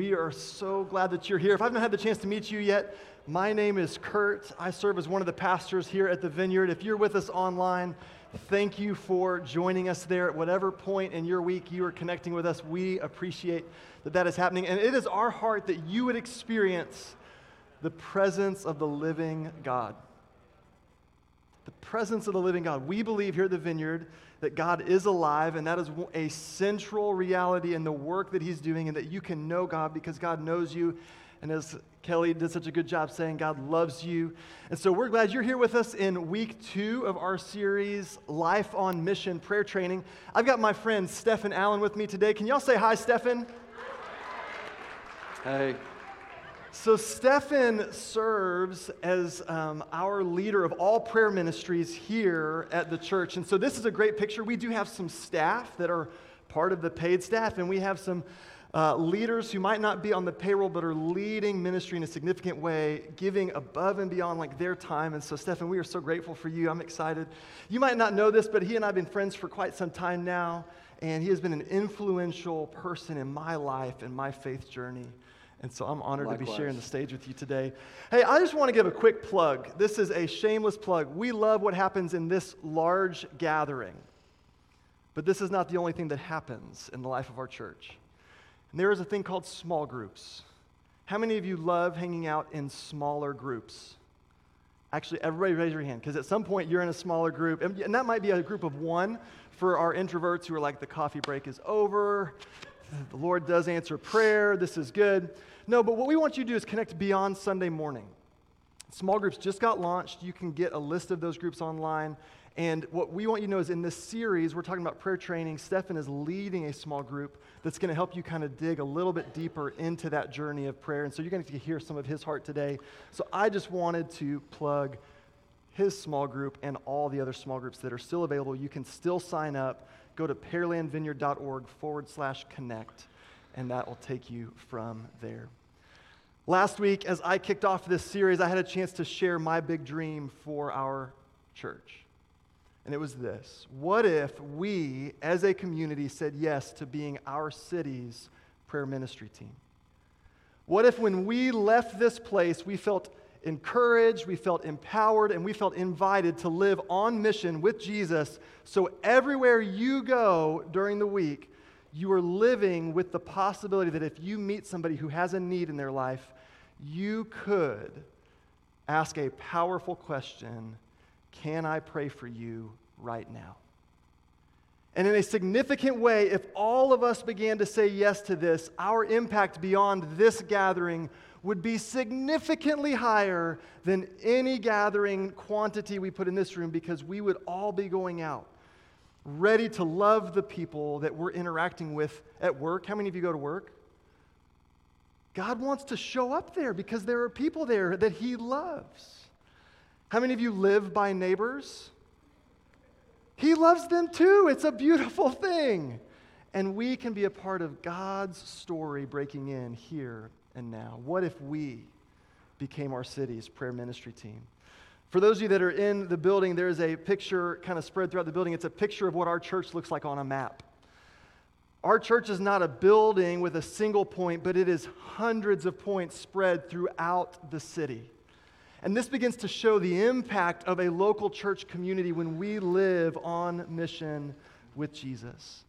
We are so glad that you're here. If I've not had the chance to meet you yet, my name is Kurt. I serve as one of the pastors here at the Vineyard. If you're with us online, thank you for joining us there at whatever point in your week you are connecting with us. We appreciate that that is happening. And it is our heart that you would experience the presence of the living God. The presence of the living God. We believe here at the Vineyard that God is alive, and that is a central reality in the work that He's doing, and that you can know God because God knows you. And as Kelly did such a good job saying, God loves you. And so we're glad you're here with us in week two of our series, Life on Mission Prayer Training. I've got my friend Stefan Allen with me today. Can y'all say hi, Stefan? Hey. So, Stefan serves as um, our leader of all prayer ministries here at the church. And so, this is a great picture. We do have some staff that are part of the paid staff, and we have some uh, leaders who might not be on the payroll but are leading ministry in a significant way, giving above and beyond like their time. And so, Stefan, we are so grateful for you. I'm excited. You might not know this, but he and I have been friends for quite some time now, and he has been an influential person in my life and my faith journey. And so I'm honored Likewise. to be sharing the stage with you today. Hey, I just want to give a quick plug. This is a shameless plug. We love what happens in this large gathering, but this is not the only thing that happens in the life of our church. And there is a thing called small groups. How many of you love hanging out in smaller groups? Actually, everybody raise your hand because at some point you're in a smaller group, and that might be a group of one for our introverts who are like, the coffee break is over, the Lord does answer prayer, this is good. No, but what we want you to do is connect beyond Sunday morning. Small groups just got launched. You can get a list of those groups online. And what we want you to know is in this series, we're talking about prayer training. Stefan is leading a small group that's going to help you kind of dig a little bit deeper into that journey of prayer. And so you're going to hear some of his heart today. So I just wanted to plug his small group and all the other small groups that are still available. You can still sign up. Go to pearlandvineyard.org forward slash connect, and that will take you from there. Last week, as I kicked off this series, I had a chance to share my big dream for our church. And it was this What if we, as a community, said yes to being our city's prayer ministry team? What if, when we left this place, we felt encouraged, we felt empowered, and we felt invited to live on mission with Jesus so everywhere you go during the week, you are living with the possibility that if you meet somebody who has a need in their life, you could ask a powerful question Can I pray for you right now? And in a significant way, if all of us began to say yes to this, our impact beyond this gathering would be significantly higher than any gathering quantity we put in this room because we would all be going out ready to love the people that we're interacting with at work. How many of you go to work? God wants to show up there because there are people there that He loves. How many of you live by neighbors? He loves them too. It's a beautiful thing. And we can be a part of God's story breaking in here and now. What if we became our city's prayer ministry team? For those of you that are in the building, there is a picture kind of spread throughout the building. It's a picture of what our church looks like on a map. Our church is not a building with a single point, but it is hundreds of points spread throughout the city. And this begins to show the impact of a local church community when we live on mission with Jesus.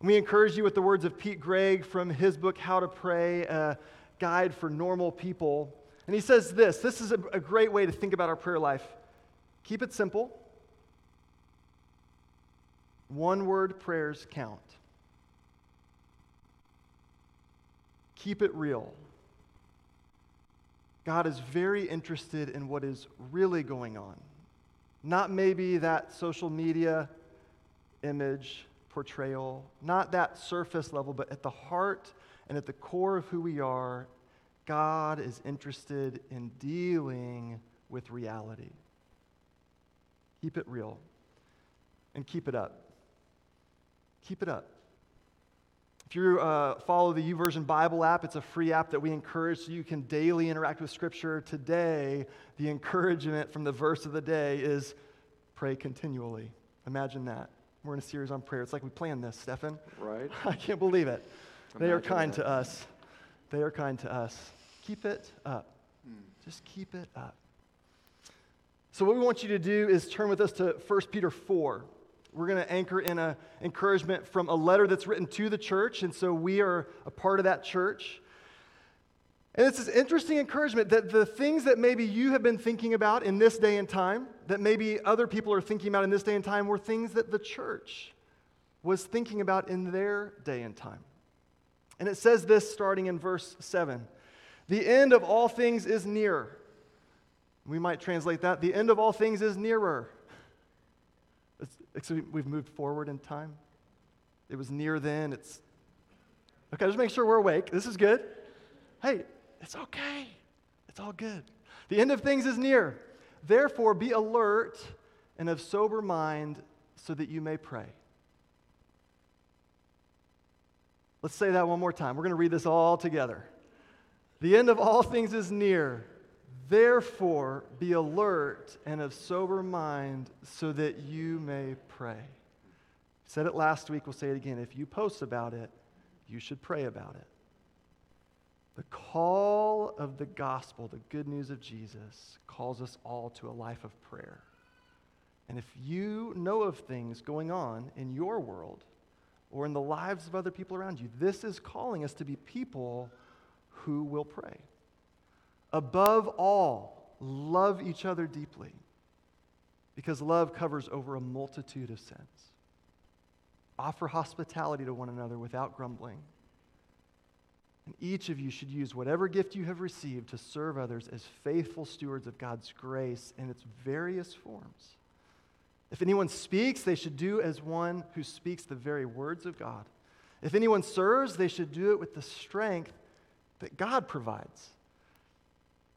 We encourage you with the words of Pete Greig from his book, How to Pray, a guide for normal people. And he says this this is a, a great way to think about our prayer life. Keep it simple. One word prayers count. Keep it real. God is very interested in what is really going on, not maybe that social media image portrayal, not that surface level, but at the heart and at the core of who we are, God is interested in dealing with reality. Keep it real and keep it up. Keep it up. If you uh, follow the YouVersion Bible app, it's a free app that we encourage so you can daily interact with Scripture. Today, the encouragement from the verse of the day is pray continually. Imagine that. We're in a series on prayer. It's like we planned this, Stefan. Right. I can't believe it. They are kind that. to us. They are kind to us. Keep it up. Hmm. Just keep it up. So, what we want you to do is turn with us to 1 Peter 4. We're going to anchor in an encouragement from a letter that's written to the church, and so we are a part of that church. And it's this interesting encouragement that the things that maybe you have been thinking about in this day and time, that maybe other people are thinking about in this day and time, were things that the church was thinking about in their day and time. And it says this starting in verse 7 The end of all things is near. We might translate that the end of all things is nearer. We've moved forward in time. It was near then. It's okay, just make sure we're awake. This is good. Hey, it's okay. It's all good. The end of things is near. Therefore, be alert and of sober mind so that you may pray. Let's say that one more time. We're going to read this all together. The end of all things is near. Therefore, be alert and of sober mind so that you may pray. said it last week, we'll say it again. If you post about it, you should pray about it. The call of the gospel, the good news of Jesus, calls us all to a life of prayer. And if you know of things going on in your world or in the lives of other people around you, this is calling us to be people who will pray. Above all, love each other deeply because love covers over a multitude of sins. Offer hospitality to one another without grumbling. And each of you should use whatever gift you have received to serve others as faithful stewards of God's grace in its various forms. If anyone speaks, they should do as one who speaks the very words of God. If anyone serves, they should do it with the strength that God provides,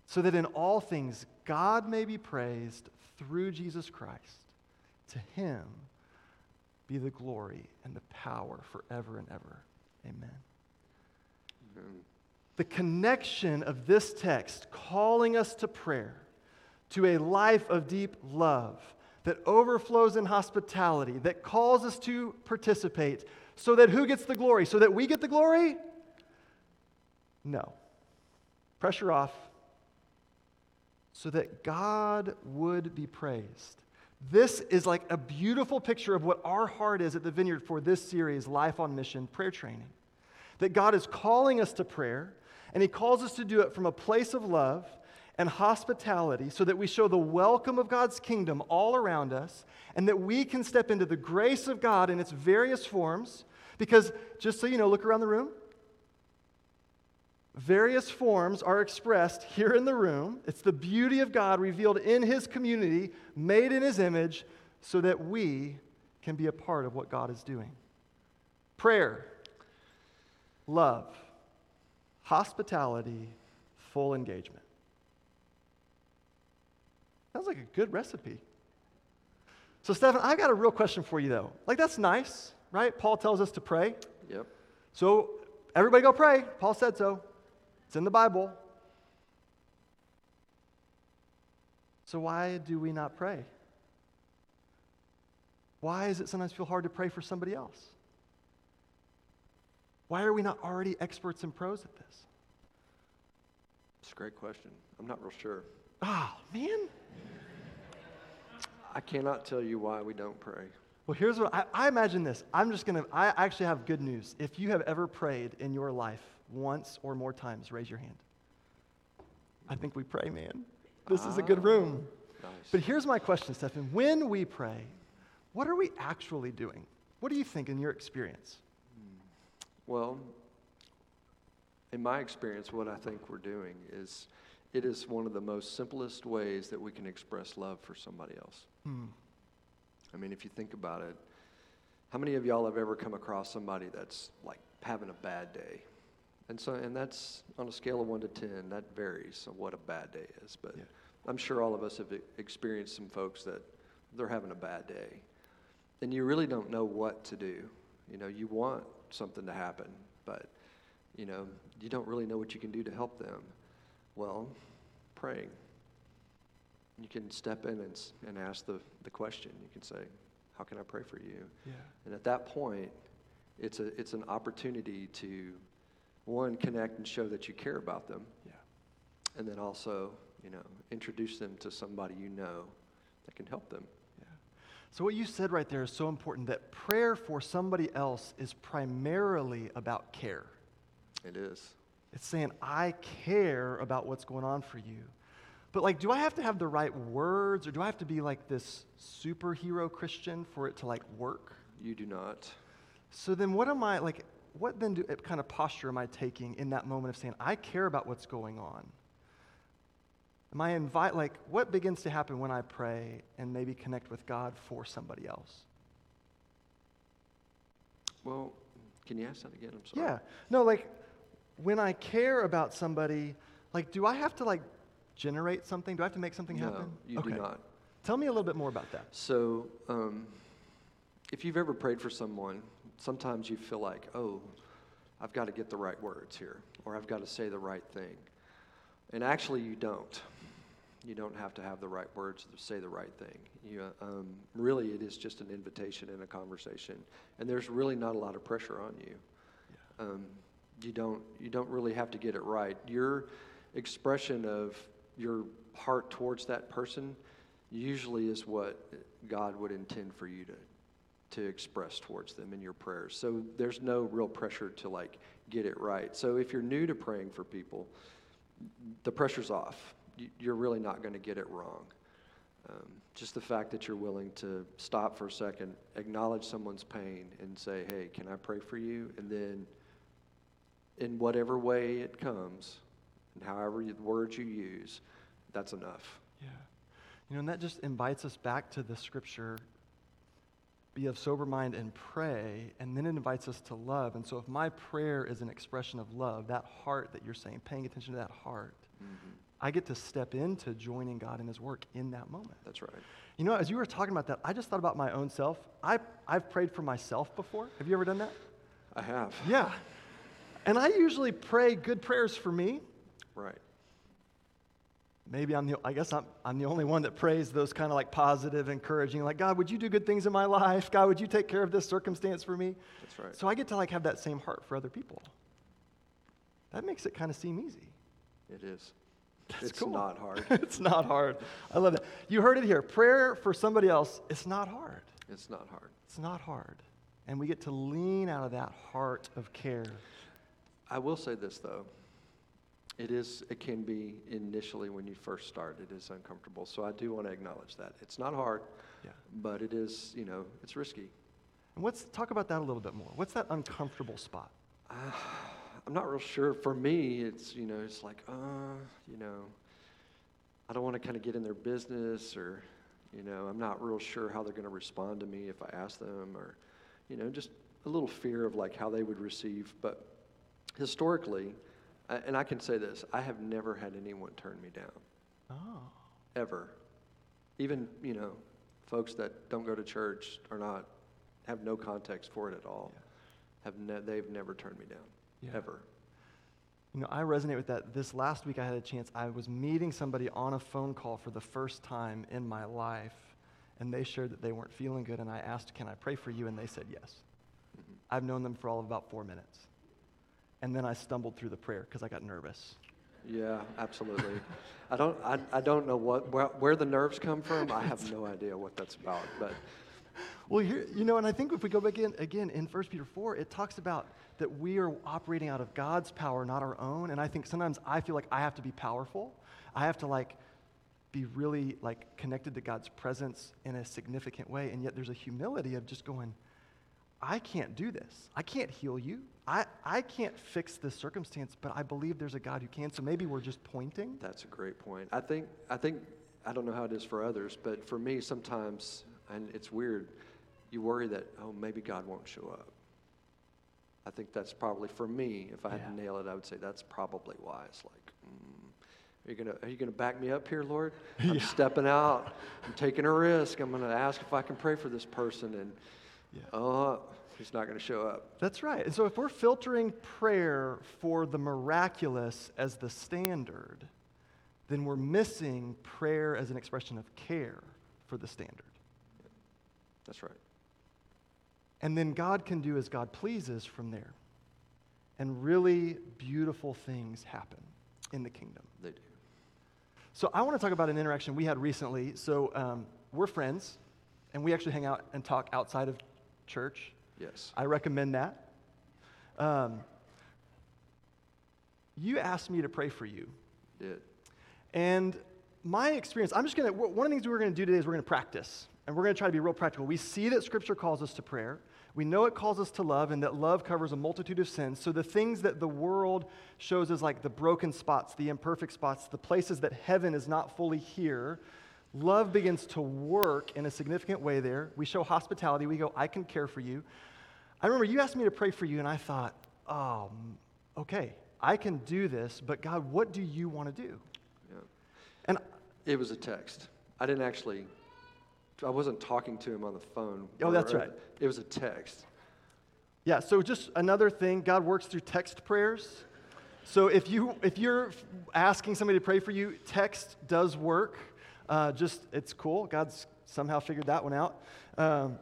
so that in all things God may be praised through Jesus Christ. To him be the glory and the power forever and ever. Amen. The connection of this text calling us to prayer, to a life of deep love that overflows in hospitality, that calls us to participate, so that who gets the glory? So that we get the glory? No. Pressure off. So that God would be praised. This is like a beautiful picture of what our heart is at the Vineyard for this series, Life on Mission Prayer Training that God is calling us to prayer, and He calls us to do it from a place of love and hospitality so that we show the welcome of God's kingdom all around us, and that we can step into the grace of God in its various forms. Because, just so you know, look around the room. Various forms are expressed here in the room. It's the beauty of God revealed in His community, made in His image, so that we can be a part of what God is doing. Prayer love, hospitality, full engagement. Sounds like a good recipe. So, Stefan, I got a real question for you, though. Like, that's nice, right? Paul tells us to pray. Yep. So, everybody go pray. Paul said so. It's in the Bible. So, why do we not pray? Why does it sometimes feel hard to pray for somebody else? Why are we not already experts and pros at this? It's a great question. I'm not real sure. Oh, man. I cannot tell you why we don't pray. Well, here's what I, I imagine this. I'm just going to, I actually have good news. If you have ever prayed in your life once or more times, raise your hand. I think we pray, man. This is a good room. Ah, nice. But here's my question, Stefan. When we pray, what are we actually doing? What do you think in your experience? Well, in my experience, what I think we're doing is it is one of the most simplest ways that we can express love for somebody else. Hmm. I mean, if you think about it, how many of y'all have ever come across somebody that's like having a bad day? And so, and that's on a scale of one to ten. That varies on what a bad day is. But yeah. I'm sure all of us have experienced some folks that they're having a bad day, and you really don't know what to do. You know, you want something to happen, but you know, you don't really know what you can do to help them. Well, praying. You can step in and, and ask the, the question. You can say, How can I pray for you? Yeah. And at that point, it's, a, it's an opportunity to one, connect and show that you care about them, Yeah. and then also, you know, introduce them to somebody you know that can help them. So, what you said right there is so important that prayer for somebody else is primarily about care. It is. It's saying, I care about what's going on for you. But, like, do I have to have the right words or do I have to be like this superhero Christian for it to, like, work? You do not. So, then what am I, like, what then do, eh, kind of posture am I taking in that moment of saying, I care about what's going on? Am I invite, like, what begins to happen when I pray and maybe connect with God for somebody else? Well, can you ask that again? I'm sorry. Yeah. No, like when I care about somebody, like do I have to like generate something? Do I have to make something No, happen? you do not. Tell me a little bit more about that. So, um, if you've ever prayed for someone, sometimes you feel like, oh, I've got to get the right words here, or I've got to say the right thing. And actually, you don't. You don't have to have the right words to say the right thing. You, um, really, it is just an invitation and a conversation, and there's really not a lot of pressure on you. Um, you don't. You don't really have to get it right. Your expression of your heart towards that person usually is what God would intend for you to to express towards them in your prayers. So there's no real pressure to like get it right. So if you're new to praying for people, the pressure's off. You- You're really not going to get it wrong. Um, just the fact that you're willing to stop for a second, acknowledge someone's pain, and say, "Hey, can I pray for you?" And then, in whatever way it comes, and however the words you use, that's enough. Yeah. You know, and that just invites us back to the scripture be of sober mind and pray, and then it invites us to love. And so, if my prayer is an expression of love, that heart that you're saying, paying attention to that heart, I get to step into joining God in His work in that moment. That's right. You know, as you were talking about that, I just thought about my own self. I, I've prayed for myself before. Have you ever done that? I have. Yeah. And I usually pray good prayers for me. Right. Maybe I'm the, I guess I'm, I'm the only one that prays those kind of like positive, encouraging, like, God, would you do good things in my life? God, would you take care of this circumstance for me? That's right. So I get to like have that same heart for other people. That makes it kind of seem easy. It is. That's it's cool. not hard. it's not hard. I love that. You heard it here. Prayer for somebody else, it's not hard. It's not hard. It's not hard. And we get to lean out of that heart of care. I will say this though. It is it can be initially when you first start, it is uncomfortable. So I do want to acknowledge that. It's not hard, Yeah. but it is, you know, it's risky. And let's talk about that a little bit more. What's that uncomfortable spot? Ah, I'm not real sure. For me, it's, you know, it's like, uh, you know, I don't want to kind of get in their business or, you know, I'm not real sure how they're going to respond to me if I ask them or, you know, just a little fear of like how they would receive. But historically, and I can say this, I have never had anyone turn me down, Oh. ever. Even, you know, folks that don't go to church or not, have no context for it at all, have ne- they've never turned me down, Yeah. ever. You know, I resonate with that. This last week, I had a chance. I was meeting somebody on a phone call for the first time in my life, and they shared that they weren't feeling good. And I asked, Can I pray for you? And they said yes. Mm-hmm. I've known them for all of about four minutes. And then I stumbled through the prayer because I got nervous. Yeah, absolutely. I don't, I, I don't know what, where, where the nerves come from. I have no idea what that's about. But Well, here, you know, and I think if we go back in again in 1 Peter 4, it talks about that we are operating out of God's power, not our own. And I think sometimes I feel like I have to be powerful. I have to like be really like connected to God's presence in a significant way. And yet there's a humility of just going, I can't do this. I can't heal you. I, I can't fix this circumstance, but I believe there's a God who can. So maybe we're just pointing. that's a great point. I think, I think, I don't know how it is for others, but for me, sometimes, and it's weird, you worry that, oh, maybe God won't show up. I think that's probably, for me, if I had to nail it, I would say that's probably why. It's like, mm, are you gonna, are you gonna back me up here, Lord? I'm stepping out. I'm taking a risk. I'm gonna ask if I can pray for this person, and Yeah. oh, he's not gonna show up. That's right. And so if we're filtering prayer for the miraculous as the standard, then we're missing prayer as an expression of care for the standard. That's right. And then God can do as God pleases from there. and really beautiful things happen in the kingdom. They do. So I want to talk about an interaction we had recently. So um, we're friends, and we actually hang out and talk outside of church. Yes. I recommend that. Um, you asked me to pray for you. Did. And my experience, I'm just going to, one of the things we're going to do today is we're going to practice. And we're going to try to be real practical. We see that Scripture calls us to prayer. We know it calls us to love and that love covers a multitude of sins. So the things that the world shows as like the broken spots, the imperfect spots, the places that heaven is not fully here, love begins to work in a significant way there. We show hospitality. We go, I can care for you. I remember you asked me to pray for you, and I thought, oh, okay, I can do this, but God, what do you want to do? Yeah. And It was a text. I didn't actually, I wasn't talking to him on the phone. Oh, that's right. It was a text. Yeah, so just another thing, God works through text prayers. So if you if you're asking somebody to pray for you, text does work. Uh, just it's cool. God's somehow figured that one out. Um,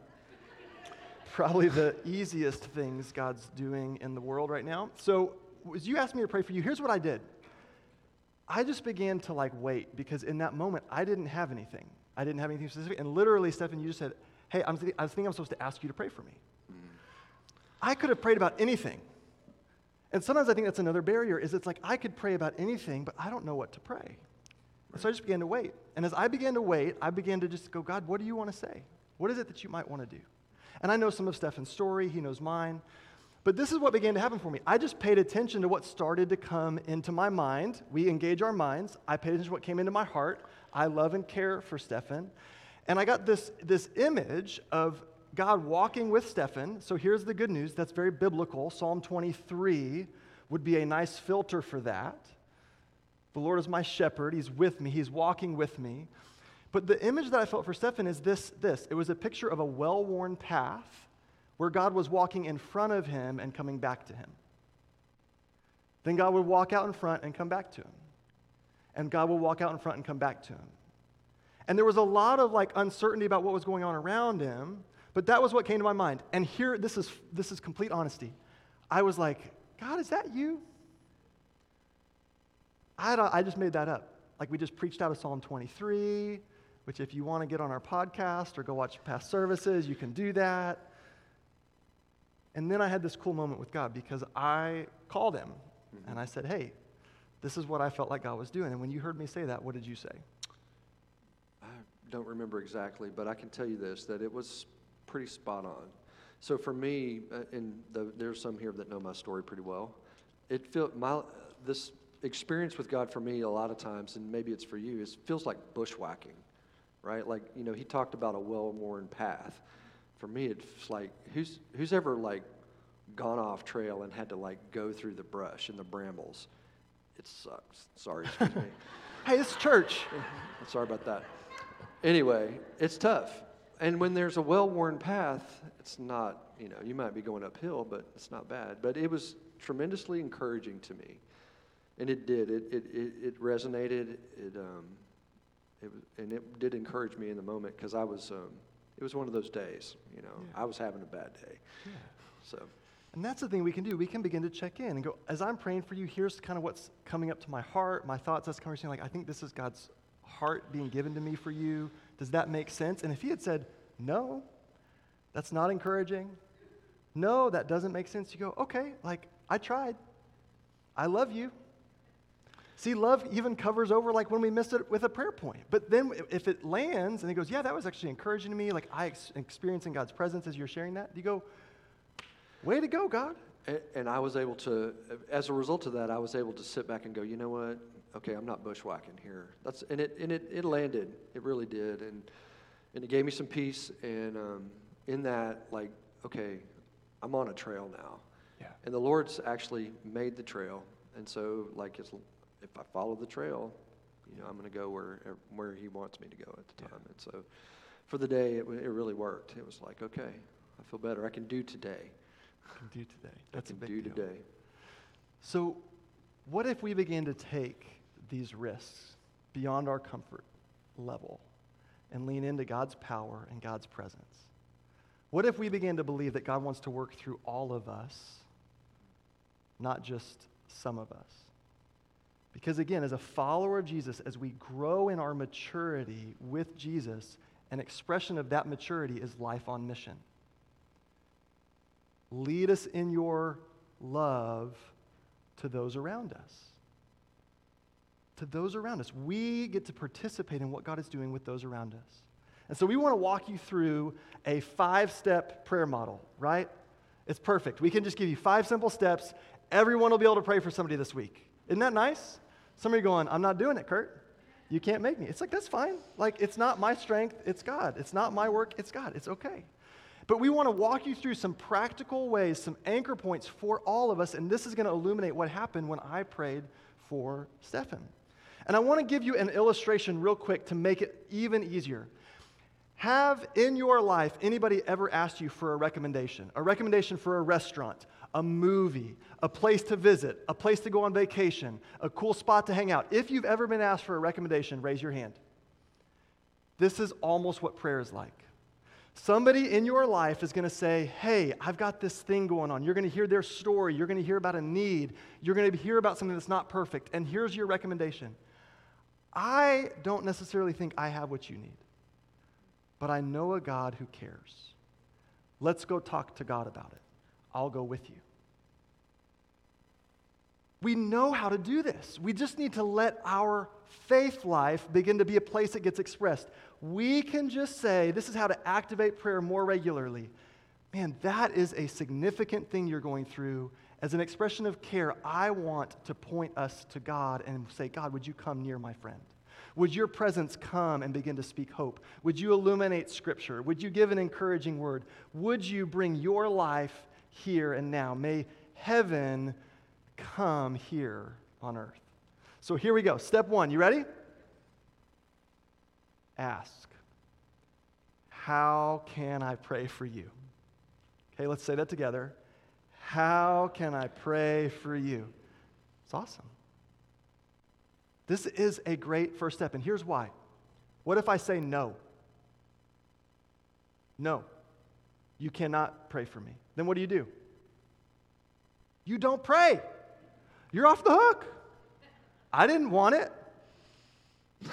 probably the easiest things God's doing in the world right now. So as you asked me to pray for you, here's what I did. I just began to like wait because in that moment I didn't have anything. I didn't have anything specific. And literally, Stephen, you just said, "Hey, I'm th- I think I'm supposed to ask you to pray for me." Mm. I could have prayed about anything. And sometimes I think that's another barrier is it's like I could pray about anything, but I don't know what to pray. And so I just began to wait. And as I began to wait, I began to just go, God, what do you want to say? What is it that you might want to do? And I know some of Stefan's story, he knows mine. But this is what began to happen for me. I just paid attention to what started to come into my mind. We engage our minds. I paid attention to what came into my heart. I love and care for Stefan. And I got this, this image of God walking with Stefan. So here's the good news that's very biblical. Psalm 23 would be a nice filter for that. The Lord is my shepherd. He's with me. He's walking with me. But the image that I felt for Stefan is this, this. It was a picture of a well-worn path where God was walking in front of him and coming back to him. Then God would walk out in front and come back to him. And God will walk out in front and come back to him. And there was a lot of like uncertainty about what was going on around him, but that was what came to my mind. And here, this is, this is complete honesty. I was like, God, is that you? I, I just made that up. Like we just preached out of Psalm 23, which if you want to get on our podcast or go watch past services, you can do that. And then I had this cool moment with God because I called him and I said, Hey, this is what I felt like God was doing. And when you heard me say that, what did you say? I don't remember exactly, but I can tell you this that it was pretty spot on. So for me, uh, and the, there's some here that know my story pretty well. It felt my this experience with God for me a lot of times, and maybe it's for you, is feels like bushwhacking, right? Like you know, he talked about a well-worn path. For me, it's like who's who's ever like gone off trail and had to like go through the brush and the brambles. It sucks. Sorry, excuse me. Hey, it's church. Sorry about that. Anyway, it's tough. And when there's a well worn path, it's not, you know, you might be going uphill, but it's not bad. But it was tremendously encouraging to me. And it did. It, it, it, it resonated. It, um, it, and it did encourage me in the moment because I was, um, it was one of those days, you know, Yeah. I was having a bad day. Yeah. So, And that's the thing we can do. We can begin to check in and go, as I'm praying for you, here's kind of what's coming up to my heart, my thoughts, that's conversation. Like, I think this is God's heart being given to me for you. Does that make sense? And if he had said, no, that's not encouraging. No, that doesn't make sense. You go, okay, like, I tried. I love you. See, love even covers over like when we miss it with a prayer point. But then if it lands and he goes, yeah, that was actually encouraging to me, like I ex- experiencing God's presence as you're sharing that, you go, way to go, God. And I was able to, as a result of that, I was able to sit back and go, you know what? Okay, I'm not bushwhacking here. That's and it and it, it landed. It really did, and and it gave me some peace. And um, in that, like, okay, I'm on a trail now, Yeah. and the Lord's actually made the trail. And so, like, it's, if I follow the trail, you know, I'm going to go where where He wants me to go at the Yeah. time. And so, for the day, it, it really worked. It was like, okay, I feel better. I can do today. Can do today. That's a big do deal. today. So, what if we begin to take these risks beyond our comfort level and lean into God's power and God's presence? What if we begin to believe that God wants to work through all of us not just some of us. Because again, as a follower of Jesus, as we grow in our maturity with Jesus, an expression of that maturity is life on mission. Lead us in your love to those around us. To those around us. We get to participate in what God is doing with those around us. And so we want to walk you through a five step prayer model, right? It's perfect. We can just give you five simple steps. Everyone will be able to pray for somebody this week. Isn't that nice? Somebody going, I'm not doing it, Kurt. You can't make me. It's like, that's fine. Like, it's not my strength, it's God. It's not my work, it's God. It's okay. But we want to walk you through some practical ways, some anchor points for all of us, and this is going to illuminate what happened when I prayed for Stefan. And I want to give you an illustration real quick to make it even easier. Have in your life anybody ever asked you for a recommendation? A recommendation for a restaurant, a movie, a place to visit, a place to go on vacation, a cool spot to hang out. If you've ever been asked for a recommendation, raise your hand. This is almost what prayer is like. Somebody in your life is going to say, Hey, I've got this thing going on. You're going to hear their story. You're going to hear about a need. You're going to hear about something that's not perfect. And here's your recommendation. I don't necessarily think I have what you need, but I know a God who cares. Let's go talk to God about it. I'll go with you. We know how to do this. We just need to let our faith life begin to be a place that gets expressed. We can just say, This is how to activate prayer more regularly. Man, that is a significant thing you're going through. As an expression of care, I want to point us to God and say, God, would you come near my friend? Would your presence come and begin to speak hope? Would you illuminate Scripture? Would you give an encouraging word? Would you bring your life here and now? May heaven come here on earth. So here we go. Step one. You ready? Ask. How can I pray for you? Okay, let's say that together. How can I pray for you? It's awesome. This is a great first step, and here's why. What if I say no? No, you cannot pray for me. Then what do you do? You don't pray. You're off the hook. I didn't want it.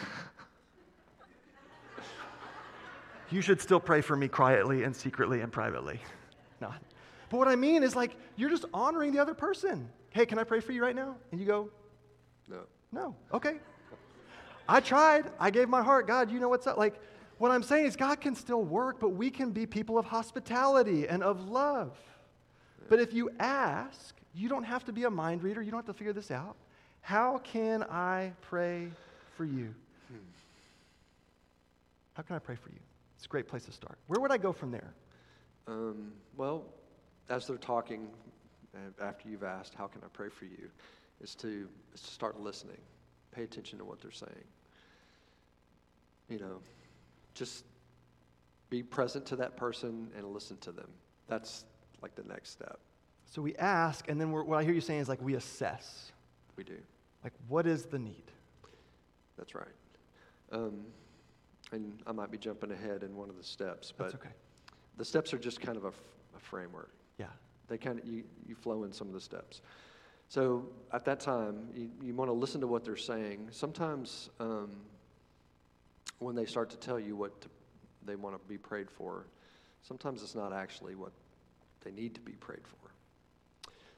you should still pray for me quietly and secretly and privately. No. But what I mean is like you're just honoring the other person. Hey, can I pray for you right now? And you go, No. No. Okay. I tried. I gave my heart. God, you know what's up. Like what I'm saying is God can still work, but we can be people of hospitality and of love. But if you ask, you don't have to be a mind reader. You don't have to figure this out. How can I pray for you? How can I pray for you? It's a great place to start. Where would I go from there? Um, well, as they're talking, after you've asked, how can I pray for you, is to, is to start listening. Pay attention to what they're saying. You know, just be present to that person and listen to them. That's like the next step. So we ask, and then what I hear you saying is like we assess. We do. Like, what is the need? That's right. Um, and I might be jumping ahead in one of the steps, but That's okay. the steps are just kind of a, f- a framework. Yeah. They kind of, you, you flow in some of the steps. So at that time, you, you want to listen to what they're saying. Sometimes um, when they start to tell you what to, they want to be prayed for, sometimes it's not actually what they need to be prayed for.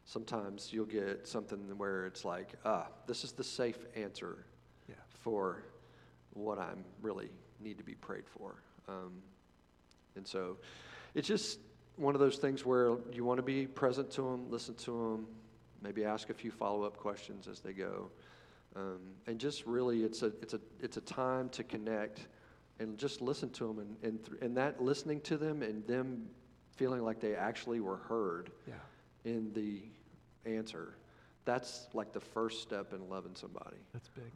Sometimes you'll get something where it's like, ah, this is the safe answer Yeah. for what I'm really need to be prayed for. Um, and so it's just one of those things where you want to be present to them, listen to them, maybe ask a few follow up questions as they go. Um, and just really, it's a, it's, a, it's a time to connect and just listen to them. And, and, th- and that listening to them and them feeling like they actually were heard Yeah. in the answer, that's like the first step in loving somebody. That's big.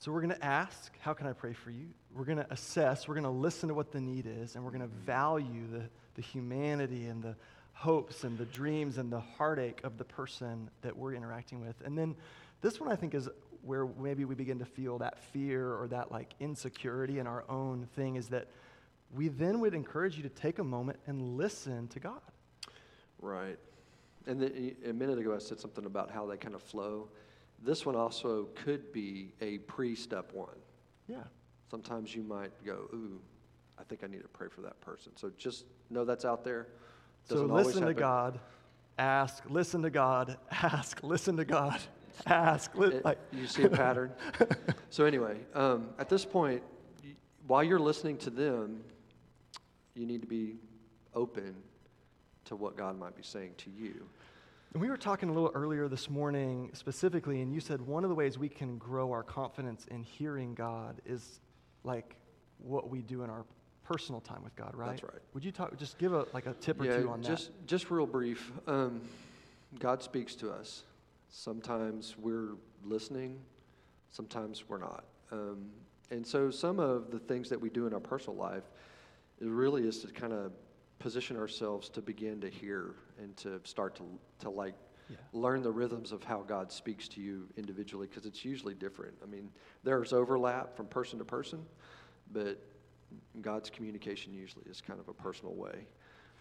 So we're going to ask, how can I pray for you? We're going to assess, we're going to listen to what the need is, and we're going to value the, the humanity and the hopes and the dreams and the heartache of the person that we're interacting with. And then this one I think is where maybe we begin to feel that fear or that like insecurity in our own thing is that we then would encourage you to take a moment and listen to God. Right. And then a minute ago, I said something about how they kind of flow. This one also could be a pre step one. Yeah. Sometimes you might go, ooh, I think I need to pray for that person. So just know that's out there. So Doesn't always listen to. God, ask, listen to God, ask, listen to God, ask. Li- It- like, you see a pattern. so anyway, um, at this point, while you're listening to them, you need to be open to what God might be saying to you. And we were talking a little earlier this morning specifically, and you said one of the ways we can grow our confidence in hearing God is like what we do in our personal time with God, right? That's right. Would you talk, just give a, like a tip or yeah, two on that? just just real brief. Um, God speaks to us. Sometimes we're listening, sometimes we're not. Um, and so some of the things that we do in our personal life, it really is to kind of position ourselves to begin to hear and to start to to like Yeah. learn the rhythms of how God speaks to you individually because it's usually different. I mean, there's overlap from person to person, but God's communication usually is kind of a personal way.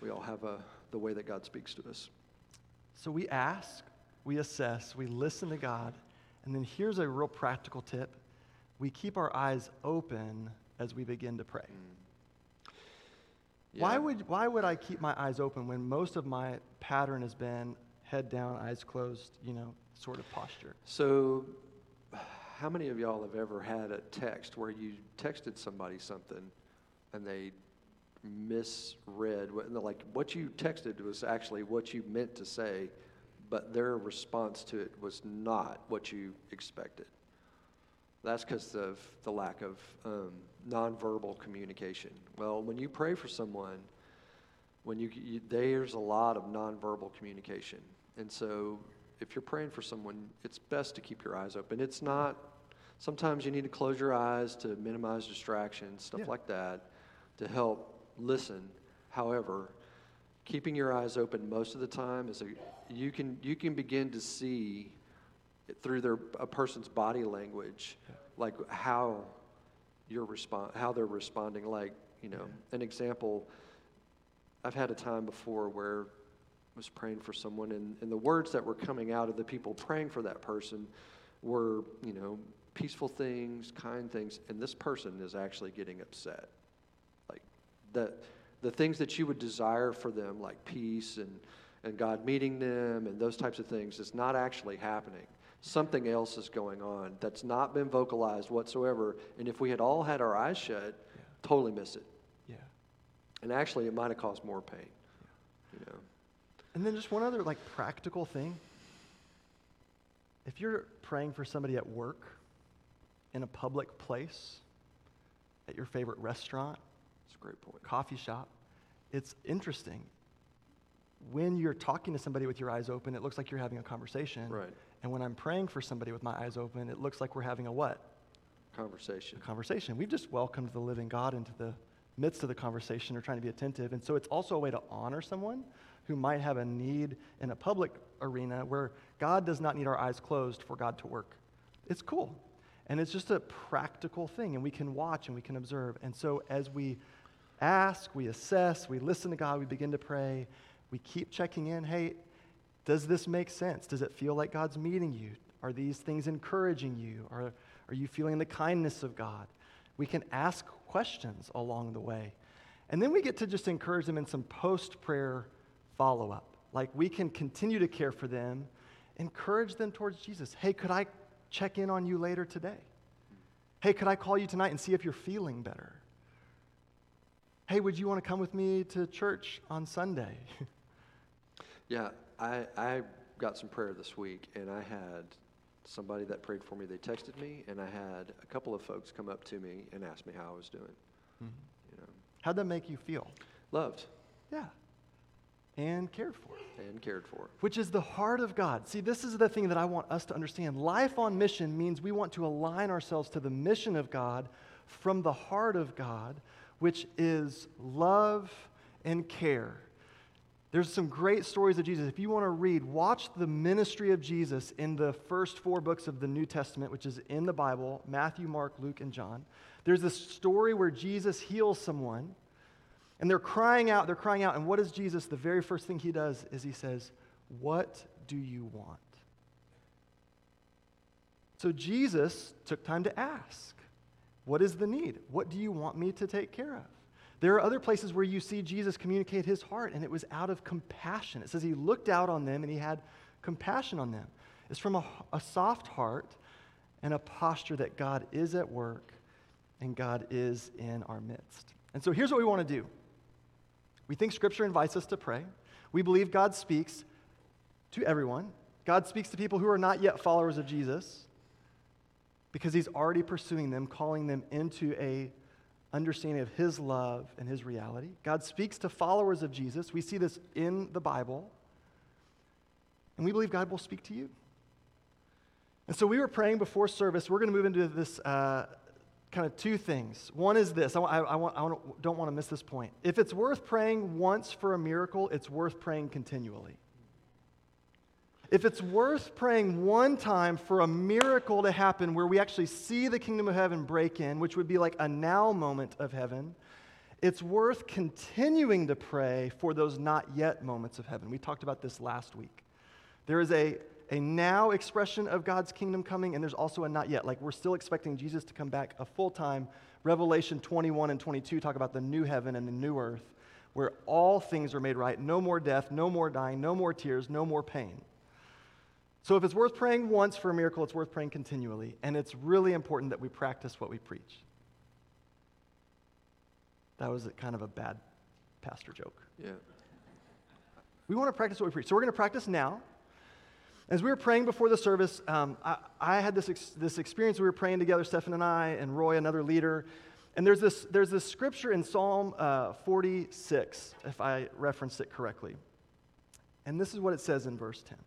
We all have a, the way that God speaks to us. So we ask, we assess, we listen to God, and then here's a real practical tip we keep our eyes open as we begin to pray. Why Yeah. would, why would I keep my eyes open when most of my pattern has been head down, eyes closed, you know, sort of posture? So, how many of y'all have ever had a text where you texted somebody something and they misread what, like what you texted was actually what you meant to say, but their response to it was not what you expected? That's because of the lack of um, nonverbal communication. Well, when you pray for someone, when you, you there's a lot of nonverbal communication, and so if you're praying for someone, it's best to keep your eyes open. It's not. Sometimes you need to close your eyes to minimize distractions, stuff Yeah. like that, to help listen. However, keeping your eyes open most of the time is a you can you can begin to see through their a person's body language, like how you're respond how they're responding. Like you know, an example. I've had a time before where I was praying for someone, and, and the words that were coming out of the people praying for that person were you know peaceful things, kind things, and this person is actually getting upset. Like the the things that you would desire for them, like peace and and God meeting them and those types of things, is not actually happening. Something else is going on that's not been vocalized whatsoever. And if we had all had our eyes shut, totally miss it. Yeah. And actually, it might have caused more pain. You know. And then just one other like practical thing. If you're praying for somebody at work, in a public place, at your favorite restaurant, It's a great point. coffee shop, it's interesting. When you're talking to somebody with your eyes open, it looks like you're having a conversation. Right. And when I'm praying for somebody with my eyes open, it looks like we're having a what? Conversation. A conversation. We've just welcomed the living God into the midst of the conversation or trying to be attentive. And so it's also a way to honor someone who might have a need in a public arena where God does not need our eyes closed for God to work. It's cool. And it's just a practical thing, and we can watch and we can observe. And so as we ask, we assess, we listen to God, we begin to pray, we keep checking in. Hey, does this make sense? Does it feel like God's meeting you? Are these things encouraging you? Are, are you feeling the kindness of God? We can ask questions along the way. And then we get to just encourage them in some post prayer follow up. Like we can continue to care for them, encourage them towards Jesus. Hey, could I check in on you later today? Hey, could I call you tonight and see if you're feeling better? Hey, would you want to come with me to church on Sunday? Yeah, I, I got some prayer this week, and I had somebody that prayed for me. They texted me, and I had a couple of folks come up to me and ask me how I was doing. Mm-hmm. You know, How'd that make you feel? loved Yeah. And cared for. and cared for. Which is the heart of God. See, this is the thing that I want us to understand. Life on mission means we want to align ourselves to the mission of God from the heart of God, which is love and care. There's some great stories of Jesus. If you want to read, watch the ministry of Jesus in the first four books of the New Testament, which is in the Bible Matthew, Mark, Luke, and John. There's this story where Jesus heals someone, and they're crying out, they're crying out. And what does Jesus, the very first thing he does is he says, What do you want? So Jesus took time to ask, What is the need? What do you want me to take care of? There are other places where you see Jesus communicate his heart, and it was out of compassion. It says he looked out on them and he had compassion on them. It's from a, a soft heart and a posture that God is at work and God is in our midst. And so here's what we want to do we think Scripture invites us to pray. We believe God speaks to everyone. God speaks to people who are not yet followers of Jesus because he's already pursuing them, calling them into a understanding of his love and his reality. God speaks to followers of Jesus. We see this in the Bible. And we believe God will speak to you. And so we were praying before service. We're going to move into this uh, kind of two things. One is this I, I, I, want, I don't want to miss this point. If it's worth praying once for a miracle, it's worth praying continually. If it's worth praying one time for a miracle to happen where we actually see the kingdom of heaven break in, which would be like a now moment of heaven, it's worth continuing to pray for those not yet moments of heaven. We talked about this last week. There is a, a now expression of God's kingdom coming, and there's also a not yet. Like we're still expecting Jesus to come back a full time. Revelation 21 and 22 talk about the new heaven and the new earth where all things are made right no more death, no more dying, no more tears, no more pain. So if it's worth praying once for a miracle, it's worth praying continually. And it's really important that we practice what we preach. That was kind of a bad pastor joke. Yeah. We want to practice what we preach. So we're going to practice now. As we were praying before the service, um, I, I, had this, ex- this experience. We were praying together, Stephen and I, and Roy, another leader. And there's this, there's this scripture in Psalm uh, 46, if I referenced it correctly. And this is what it says in verse 10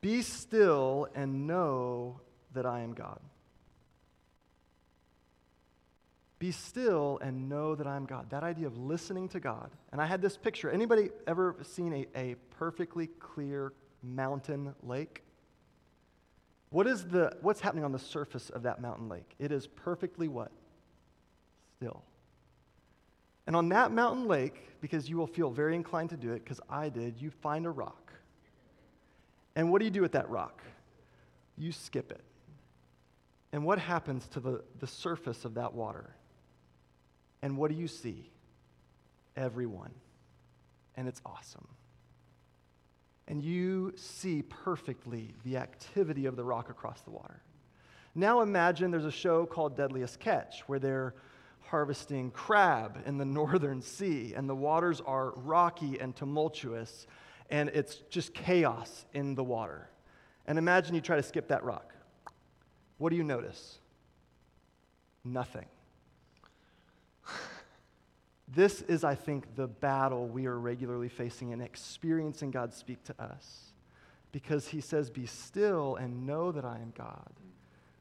be still and know that I am God. Be still and know that I'm God. That idea of listening to God. And I had this picture. Anybody ever seen a, a perfectly clear mountain lake? What is the what's happening on the surface of that mountain lake? It is perfectly what? Still. And on that mountain lake, because you will feel very inclined to do it, because I did, you find a rock. And what do you do with that rock? You skip it. And what happens to the, the surface of that water? And what do you see? Everyone. And it's awesome. And you see perfectly the activity of the rock across the water. Now imagine there's a show called Deadliest Catch where they're harvesting crab in the northern sea, and the waters are rocky and tumultuous, and it's just chaos in the water. And imagine you try to skip that rock. What do you notice? Nothing. This is, I think, the battle we are regularly facing and experiencing God speak to us. Because he says, Be still and know that I am God.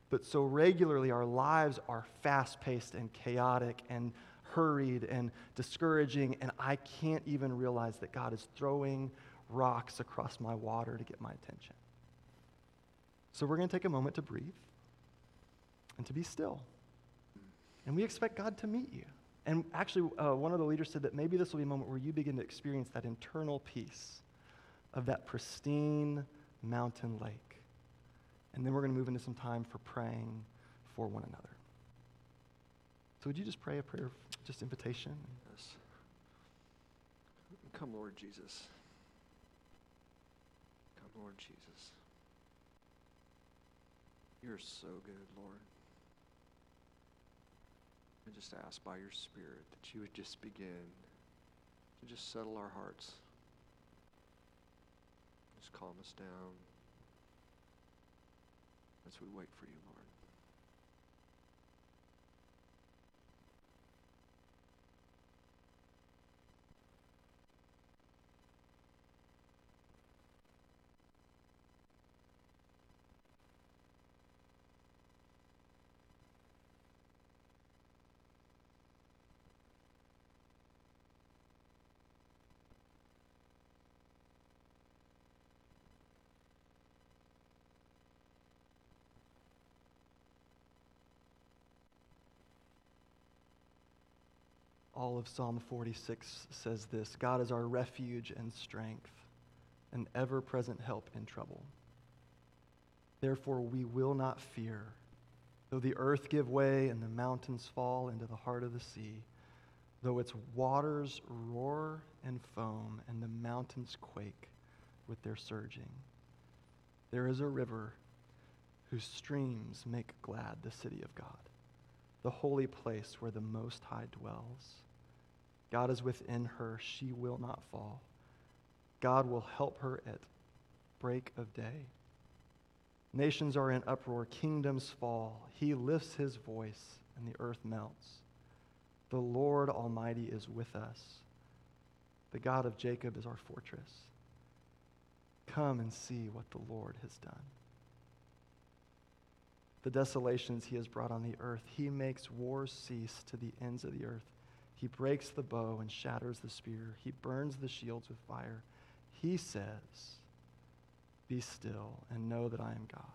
But so regularly, our lives are fast paced and chaotic and hurried and discouraging, and I can't even realize that God is throwing rocks across my water to get my attention. So we're going to take a moment to breathe and to be still. And we expect God to meet you. And actually, uh, one of the leaders said that maybe this will be a moment where you begin to experience that internal peace of that pristine mountain lake. And then we're going to move into some time for praying for one another. So, would you just pray a prayer just invitation? Yes. Come, Lord Jesus. Lord Jesus. You're so good, Lord. I just ask by your Spirit that you would just begin to just settle our hearts. Just calm us down as we wait for you, Lord. All of Psalm 46 says this God is our refuge and strength, an ever present help in trouble. Therefore, we will not fear, though the earth give way and the mountains fall into the heart of the sea, though its waters roar and foam and the mountains quake with their surging. There is a river whose streams make glad the city of God, the holy place where the Most High dwells. God is within her, she will not fall. God will help her at break of day. Nations are in uproar, kingdoms fall. He lifts his voice, and the earth melts. The Lord Almighty is with us. The God of Jacob is our fortress. Come and see what the Lord has done. The desolations he has brought on the earth, he makes wars cease to the ends of the earth. He breaks the bow and shatters the spear. He burns the shields with fire. He says, Be still and know that I am God.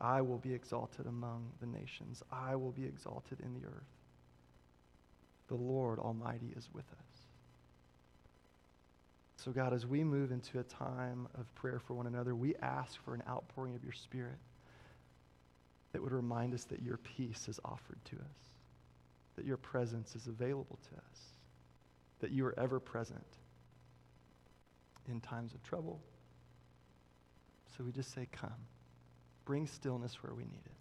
I will be exalted among the nations, I will be exalted in the earth. The Lord Almighty is with us. So, God, as we move into a time of prayer for one another, we ask for an outpouring of your Spirit that would remind us that your peace is offered to us, that your presence is available to us, that you are ever present in times of trouble. So we just say, Come, bring stillness where we need it.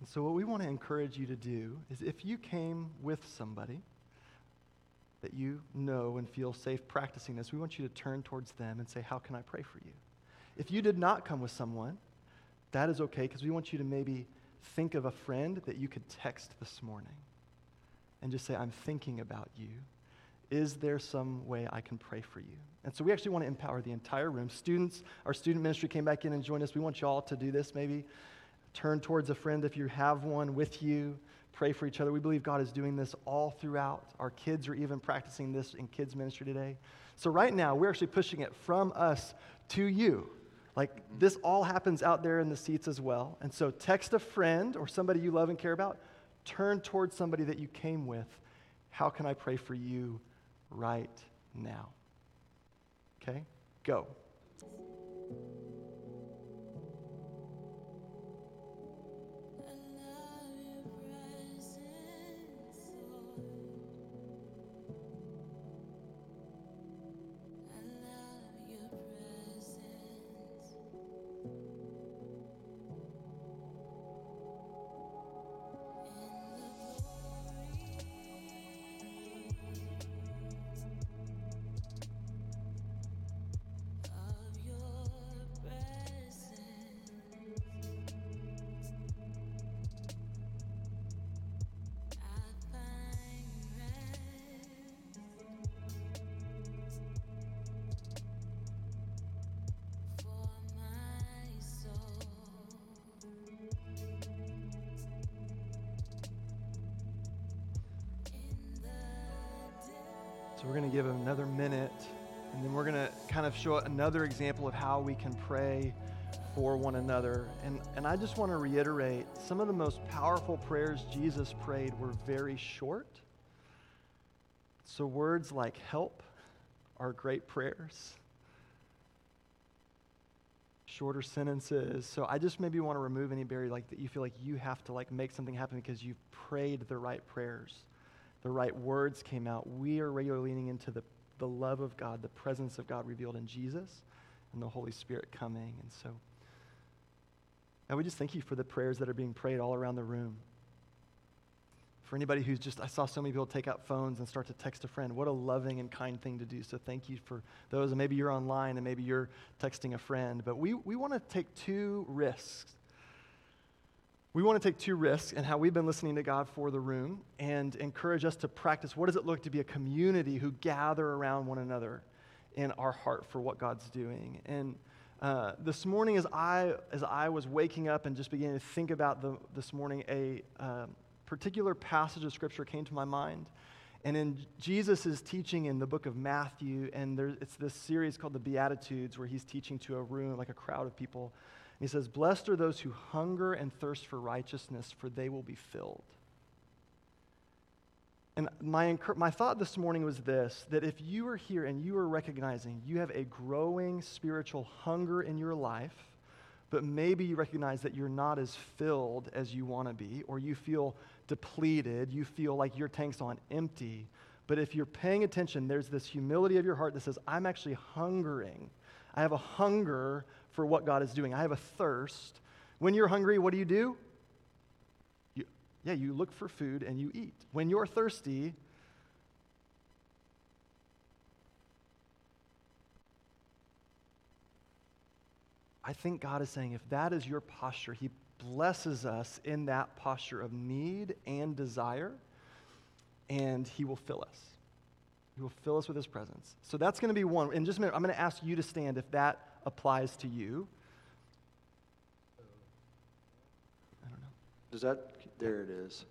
And so, what we want to encourage you to do is if you came with somebody, that you know and feel safe practicing this, we want you to turn towards them and say, How can I pray for you? If you did not come with someone, that is okay because we want you to maybe think of a friend that you could text this morning and just say, I'm thinking about you. Is there some way I can pray for you? And so we actually want to empower the entire room. Students, our student ministry came back in and joined us. We want you all to do this maybe. Turn towards a friend if you have one with you pray for each other. We believe God is doing this all throughout. Our kids are even practicing this in kids' ministry today. So, right now, we're actually pushing it from us to you. Like, this all happens out there in the seats as well. And so, text a friend or somebody you love and care about. Turn towards somebody that you came with. How can I pray for you right now? Okay? Go. We're going to give another minute, and then we're going to kind of show another example of how we can pray for one another. And, and I just want to reiterate some of the most powerful prayers Jesus prayed were very short. So words like help are great prayers. Shorter sentences. So I just maybe want to remove any barrier like that you feel like you have to like make something happen because you've prayed the right prayers the right words came out. We are regularly leaning into the, the love of God, the presence of God revealed in Jesus, and the Holy Spirit coming. And so, and we just thank you for the prayers that are being prayed all around the room. For anybody who's just, I saw so many people take out phones and start to text a friend. What a loving and kind thing to do. So thank you for those. And maybe you're online and maybe you're texting a friend. But we, we want to take two risks we want to take two risks and how we've been listening to God for the room and encourage us to practice what does it look to be a community who gather around one another in our heart for what God's doing. And uh, this morning, as I, as I was waking up and just beginning to think about the, this morning, a uh, particular passage of Scripture came to my mind. And in Jesus' teaching in the book of Matthew, and there, it's this series called the Beatitudes, where he's teaching to a room, like a crowd of people. He says, Blessed are those who hunger and thirst for righteousness, for they will be filled. And my, my thought this morning was this that if you are here and you are recognizing you have a growing spiritual hunger in your life, but maybe you recognize that you're not as filled as you want to be, or you feel depleted, you feel like your tank's on empty. But if you're paying attention, there's this humility of your heart that says, I'm actually hungering. I have a hunger for what God is doing, I have a thirst. When you're hungry, what do you do? Yeah, you look for food and you eat. When you're thirsty, I think God is saying if that is your posture, He blesses us in that posture of need and desire, and He will fill us. He will fill us with His presence. So that's going to be one. In just a minute, I'm going to ask you to stand if that applies to you. I don't know. Does that, there it is.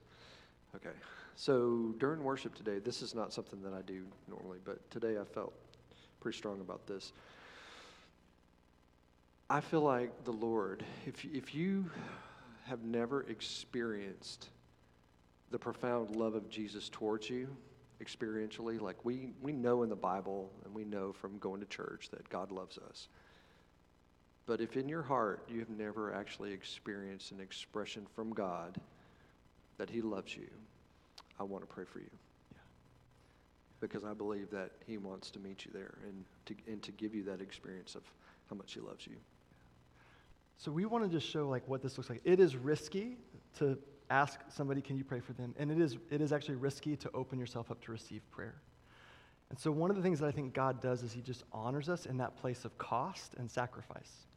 Okay. So during worship today, this is not something that I do normally, but today I felt pretty strong about this. I feel like the Lord, if, if you have never experienced the profound love of Jesus towards you, experientially, like we, we know in the Bible and we know from going to church that God loves us. But if in your heart you have never actually experienced an expression from God that He loves you, I want to pray for you. Yeah. Because I believe that He wants to meet you there and to, and to give you that experience of how much He loves you. So we want to just show like what this looks like. It is risky to ask somebody, can you pray for them? And it is, it is actually risky to open yourself up to receive prayer. And so one of the things that I think God does is he just honors us in that place of cost and sacrifice.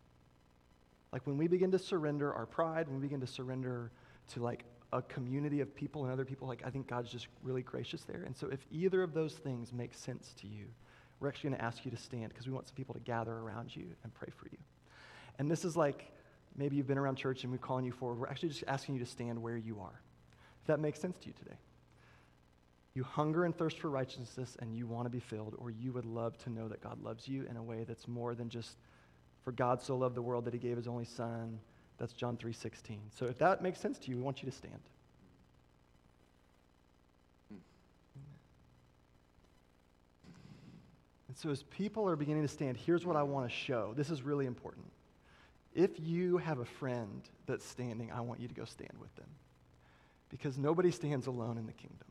Like when we begin to surrender our pride, when we begin to surrender to like a community of people and other people, like I think God's just really gracious there. And so if either of those things make sense to you, we're actually going to ask you to stand because we want some people to gather around you and pray for you. And this is like maybe you've been around church and we're calling you forward. We're actually just asking you to stand where you are. If that makes sense to you today. You hunger and thirst for righteousness and you want to be filled, or you would love to know that God loves you in a way that's more than just for God so loved the world that he gave his only son. That's John 3:16. So if that makes sense to you, we want you to stand. And so as people are beginning to stand, here's what I want to show. This is really important. If you have a friend that's standing, I want you to go stand with them. Because nobody stands alone in the kingdom.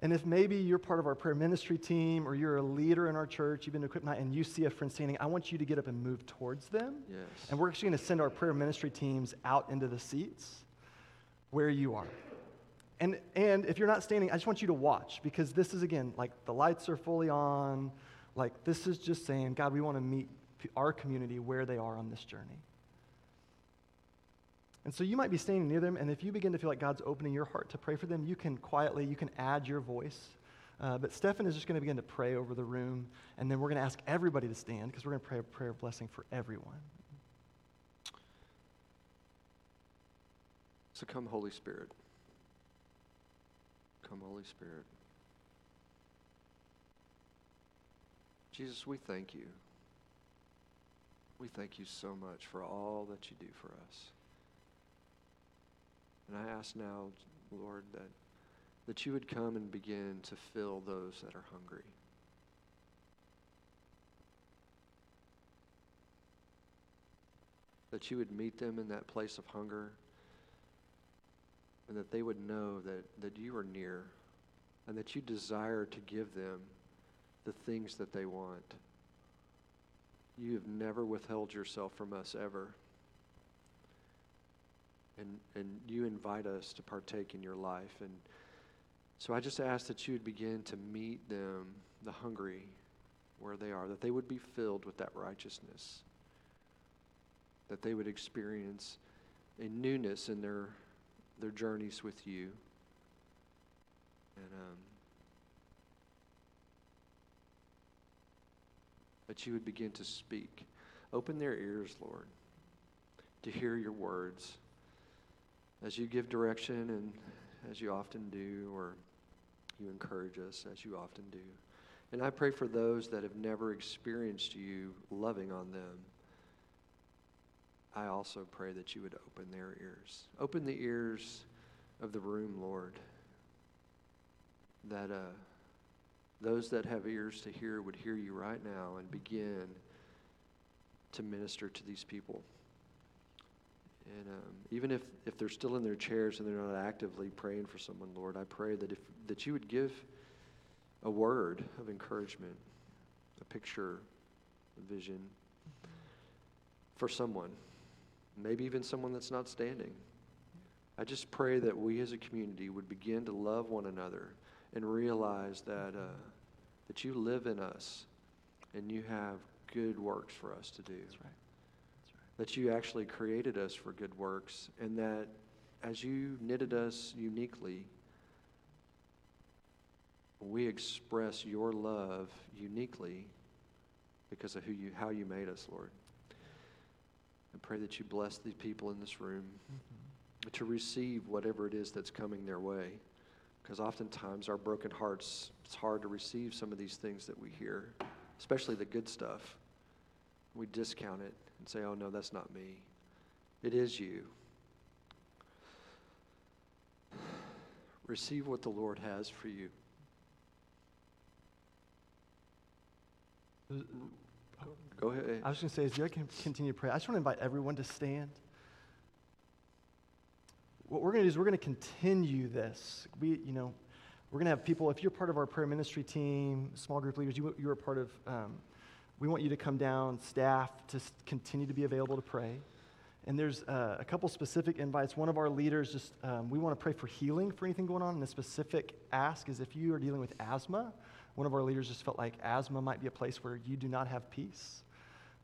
And if maybe you're part of our prayer ministry team or you're a leader in our church, you've been equipped night, and you see a friend standing, I want you to get up and move towards them. Yes. And we're actually going to send our prayer ministry teams out into the seats where you are. And, and if you're not standing, I just want you to watch because this is, again, like the lights are fully on. Like, this is just saying, God, we want to meet our community where they are on this journey. And so you might be standing near them, and if you begin to feel like God's opening your heart to pray for them, you can quietly, you can add your voice. Uh, but Stefan is just going to begin to pray over the room, and then we're going to ask everybody to stand because we're going to pray a prayer of blessing for everyone. So come, Holy Spirit. Come, Holy Spirit. Jesus, we thank you. We thank you so much for all that you do for us. And I ask now, Lord, that, that you would come and begin to fill those that are hungry. That you would meet them in that place of hunger and that they would know that, that you are near and that you desire to give them the things that they want. You have never withheld yourself from us ever. And, and you invite us to partake in your life. And so I just ask that you would begin to meet them, the hungry, where they are, that they would be filled with that righteousness, that they would experience a newness in their their journeys with you. And um, that you would begin to speak. Open their ears, Lord, to hear your words as you give direction and as you often do, or you encourage us as you often do. And I pray for those that have never experienced you loving on them. I also pray that you would open their ears. Open the ears of the room, Lord, that uh, those that have ears to hear would hear you right now and begin to minister to these people. And um, even if, if they're still in their chairs and they're not actively praying for someone, Lord, I pray that, if, that you would give a word of encouragement, a picture, a vision for someone, maybe even someone that's not standing. I just pray that we as a community would begin to love one another and realize that, uh, that you live in us and you have good works for us to do. That's right. That you actually created us for good works and that as you knitted us uniquely, we express your love uniquely because of who you, how you made us, Lord. I pray that you bless these people in this room Mm-hmm. to receive whatever it is that's coming their way. Because oftentimes our broken hearts, it's hard to receive some of these things that we hear, especially the good stuff. We discount it and say, oh, no, that's not me. It is you. Receive what the Lord has for you. Go ahead. I was going to say, as you can continue to pray, I just want to invite everyone to stand. What we're going to do is we're going to continue this. We, you know, we're going to have people, if you're part of our prayer ministry team, small group leaders, you, you are part of, um, we want you to come down, staff, to continue to be available to pray. And there's uh, a couple specific invites. One of our leaders just, um, we want to pray for healing for anything going on. And the specific ask is if you are dealing with asthma, one of our leaders just felt like asthma might be a place where you do not have peace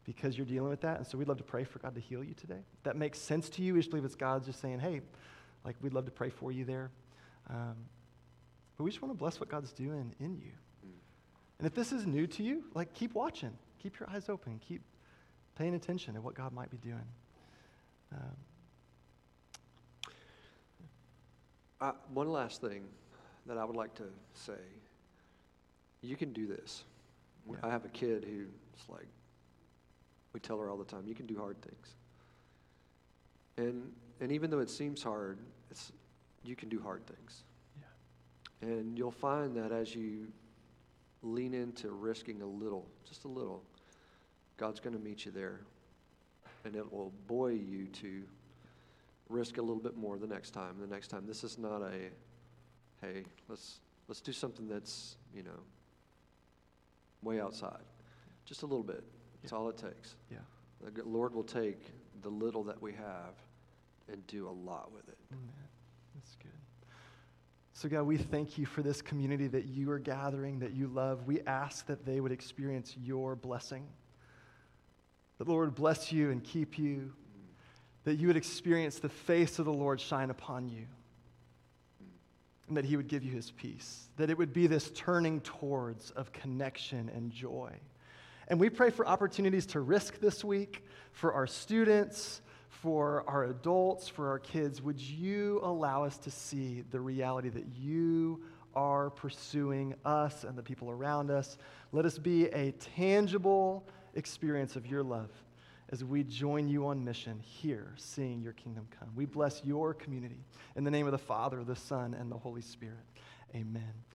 because you're dealing with that. And so we'd love to pray for God to heal you today. If that makes sense to you. We just believe it's God just saying, hey, like we'd love to pray for you there. Um, but we just want to bless what God's doing in you. And if this is new to you, like keep watching, keep your eyes open, keep paying attention to what God might be doing. Um, Uh, one last thing that I would like to say. You can do this. Yeah. I have a kid who's like, we tell her all the time, you can do hard things. And, and even though it seems hard, it's, you can do hard things. yeah. And you'll find that as you lean into risking a little, just a little, God's going to meet you there. And it will buoy you to risk a little bit more the next time. The next time, this is not a, hey, let's let's do something that's you know way outside, just a little bit. That's all it takes. Yeah. The Lord will take the little that we have and do a lot with it. Amen. That's good. So, God, we thank you for this community that you are gathering, that you love. We ask that they would experience your blessing. That the Lord bless you and keep you. That you would experience the face of the Lord shine upon you. And that he would give you his peace. That it would be this turning towards of connection and joy. And we pray for opportunities to risk this week for our students, for our adults, for our kids. Would you allow us to see the reality that you are pursuing us and the people around us? Let us be a tangible experience of your love as we join you on mission here, seeing your kingdom come. We bless your community. In the name of the Father, the Son, and the Holy Spirit. Amen.